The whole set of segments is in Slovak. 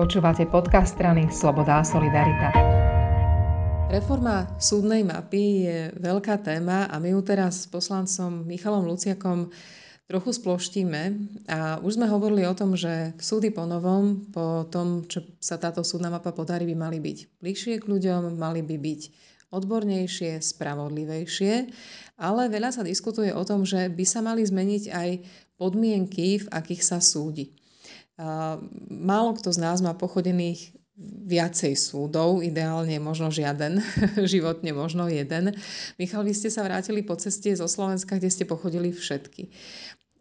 Počúvate podcast strany Sloboda a Solidarita. Reforma súdnej mapy je veľká téma a my ju teraz s poslancom Michalom Luciakom trochu sploštíme. A už sme hovorili o tom, že súdy po novom, po tom, čo sa táto súdna mapa podarí, by mali byť bližšie k ľuďom, mali by byť odbornejšie, spravodlivejšie, ale veľa sa diskutuje o tom, že by sa mali zmeniť aj podmienky, v akých sa súdi. Málo kto z nás má pochodených viacej súdov, ideálne možno žiaden, životne možno jeden. Michal, vy ste sa vrátili po ceste zo Slovenska, kde ste pochodili všetky.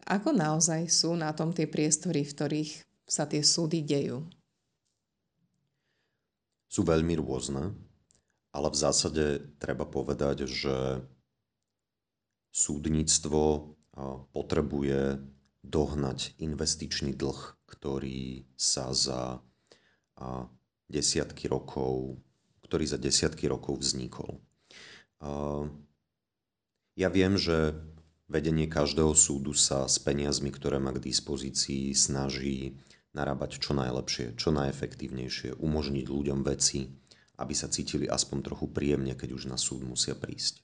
Ako naozaj sú na tom tie priestory, v ktorých sa tie súdy dejú? Sú veľmi rôzne, ale v zásade treba povedať, že súdnictvo potrebuje dohnať investičný dlh, ktorý sa za desiatky rokov, ktorý za desiatky rokov vznikol. Ja viem, že vedenie každého súdu sa s peniazmi, ktoré má k dispozícii, snaží narábať čo najlepšie, čo najefektívnejšie, umožniť ľuďom veci, aby sa cítili aspoň trochu príjemne, keď už na súd musia prísť.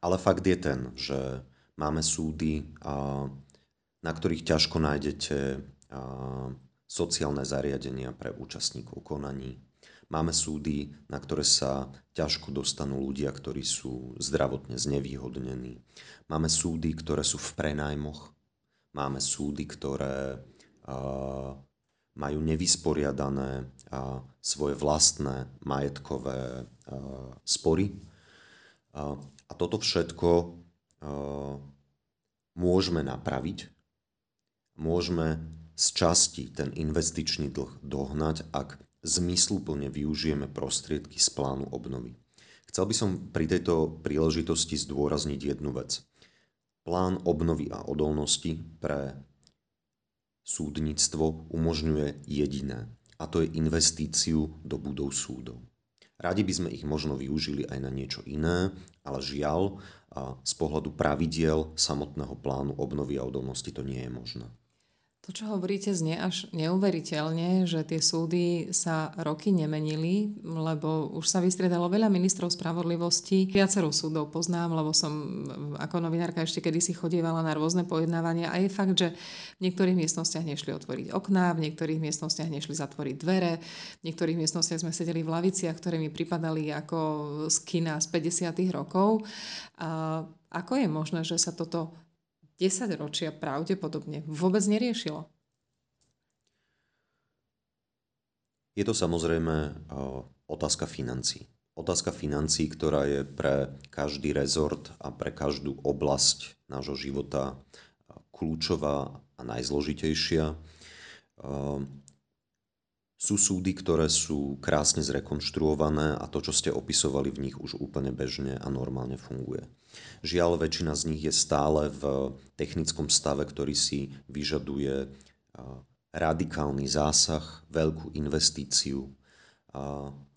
Ale fakt je ten, že máme súdy, na ktorých ťažko nájdete sociálne zariadenia pre účastníkov konaní. Máme súdy, na ktoré sa ťažko dostanú ľudia, ktorí sú zdravotne znevýhodnení. Máme súdy, ktoré sú v prenajmoch. Máme súdy, ktoré majú nevysporiadané svoje vlastné majetkové spory. A toto všetko môžeme napraviť. Môžeme z časti ten investičný dlh dohnať, ak zmysluplne využijeme prostriedky z plánu obnovy. Chcel by som pri tejto príležitosti zdôrazniť jednu vec. Plán obnovy a odolnosti pre súdnictvo umožňuje jediné, a to je investíciu do budov súdov. Radi by sme ich možno využili aj na niečo iné, ale žiaľ, z pohľadu pravidiel samotného plánu obnovy a odolnosti to nie je možné. To, čo hovoríte, znie až neuveriteľne, že tie súdy sa roky nemenili, lebo už sa vystriedalo veľa ministrov spravodlivosti. Viacero súdov poznám, lebo som ako novinárka ešte kedysi chodievala na rôzne pojednávania a je fakt, že v niektorých miestnostiach nešli otvoriť okná, v niektorých miestnostiach nešli zatvoriť dvere, v niektorých miestnostiach sme sedeli v laviciach, ktoré mi pripadali ako z kina z 50. rokov. A ako je možné, že sa toto 10 ročia pravdepodobne vôbec neriešilo. Je to samozrejme otázka financí. Otázka financí, ktorá je pre každý rezort a pre každú oblasť nášho života kľúčová a najzložitejšia. Sú súdy, ktoré sú krásne zrekonštruované a to, čo ste opisovali v nich, už úplne bežne a normálne funguje. Žiaľ, väčšina z nich je stále v technickom stave, ktorý si vyžaduje radikálny zásah, veľkú investíciu.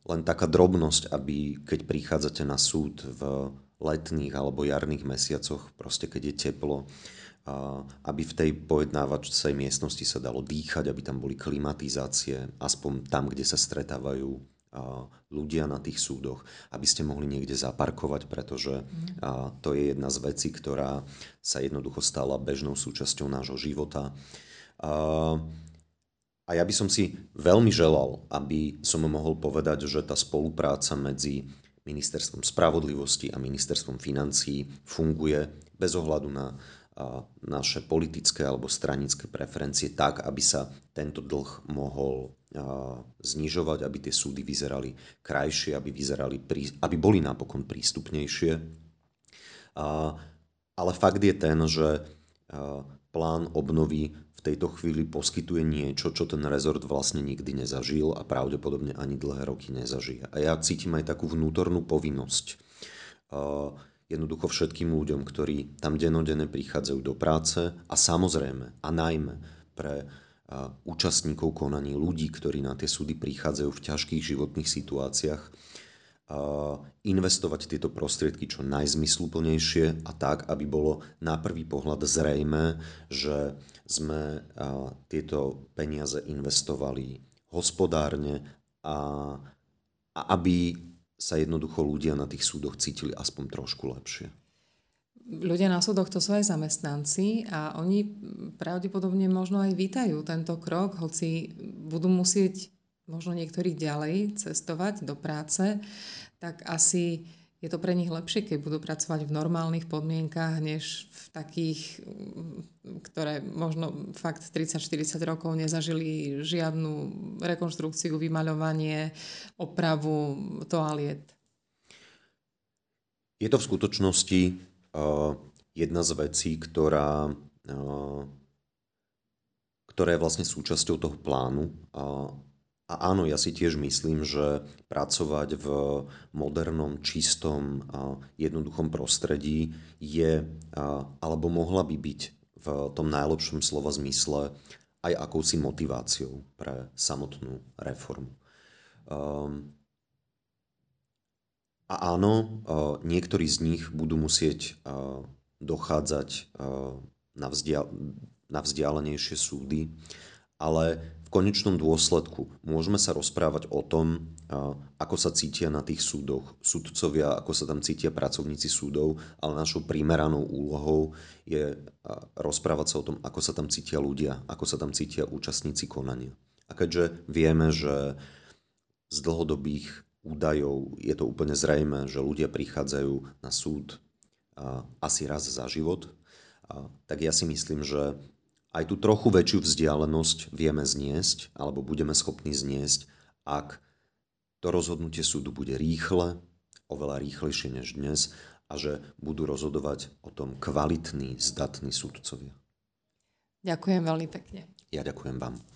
Len taká drobnosť, aby keď prichádzate na súd v letných alebo jarných mesiacoch, proste keď je teplo, aby v tej pojednávačcej miestnosti sa dalo dýchať, aby tam boli klimatizácie, aspoň tam, kde sa stretávajú ľudia na tých súdoch, aby ste mohli niekde zaparkovať, pretože to je jedna z vecí, ktorá sa jednoducho stala bežnou súčasťou nášho života. A ja by som si veľmi želal, aby som mohol povedať, že tá spolupráca medzi Ministerstvom spravodlivosti a Ministerstvom financí funguje bez ohľadu na naše politické alebo stranické preferencie tak, aby sa tento dlh mohol znižovať, aby tie súdy vyzerali krajšie, aby, vyzerali, aby boli napokon prístupnejšie. Ale fakt je ten, že plán obnovy v tejto chvíli poskytuje niečo, čo ten rezort vlastne nikdy nezažil a pravdepodobne ani dlhé roky nezažije. A ja cítim aj takú vnútornú povinnosť jednoducho všetkým ľuďom, ktorí tam denodene prichádzajú do práce a samozrejme a najmä pre účastníkov konaní, ľudí, ktorí na tie súdy prichádzajú v ťažkých životných situáciách, investovať tieto prostriedky čo najzmysluplnejšie a tak, aby bolo na prvý pohľad zrejme, že sme tieto peniaze investovali hospodárne a, a aby sa jednoducho ľudia na tých súdoch cítili aspoň trošku lepšie. Ľudia na súdoch to sú aj zamestnanci a oni pravdepodobne možno aj vítajú tento krok, hoci budú musieť možno niektorí ďalej cestovať do práce, tak asi je to pre nich lepšie, keď budú pracovať v normálnych podmienkách, než v takých, ktoré možno fakt 30-40 rokov nezažili žiadnu rekonštrukciu, vymaľovanie, opravu toaliet. Je to v skutočnosti uh, jedna z vecí, ktorá, uh, ktorá je vlastne súčasťou toho plánu. Uh, a áno, ja si tiež myslím, že pracovať v modernom, čistom, jednoduchom prostredí je, alebo mohla by byť v tom najlepšom slova zmysle aj akousi motiváciou pre samotnú reformu. Ehm, a áno, niektorí z nich budú musieť dochádzať na, na vzdialenejšie súdy, ale konečnom dôsledku môžeme sa rozprávať o tom, ako sa cítia na tých súdoch súdcovia, ako sa tam cítia pracovníci súdov, ale našou primeranou úlohou je rozprávať sa o tom, ako sa tam cítia ľudia, ako sa tam cítia účastníci konania. A keďže vieme, že z dlhodobých údajov je to úplne zrejme, že ľudia prichádzajú na súd asi raz za život, tak ja si myslím, že aj tú trochu väčšiu vzdialenosť vieme zniesť, alebo budeme schopní zniesť, ak to rozhodnutie súdu bude rýchle, oveľa rýchlejšie než dnes a že budú rozhodovať o tom kvalitní, zdatní súdcovia. Ďakujem veľmi pekne. Ja ďakujem vám.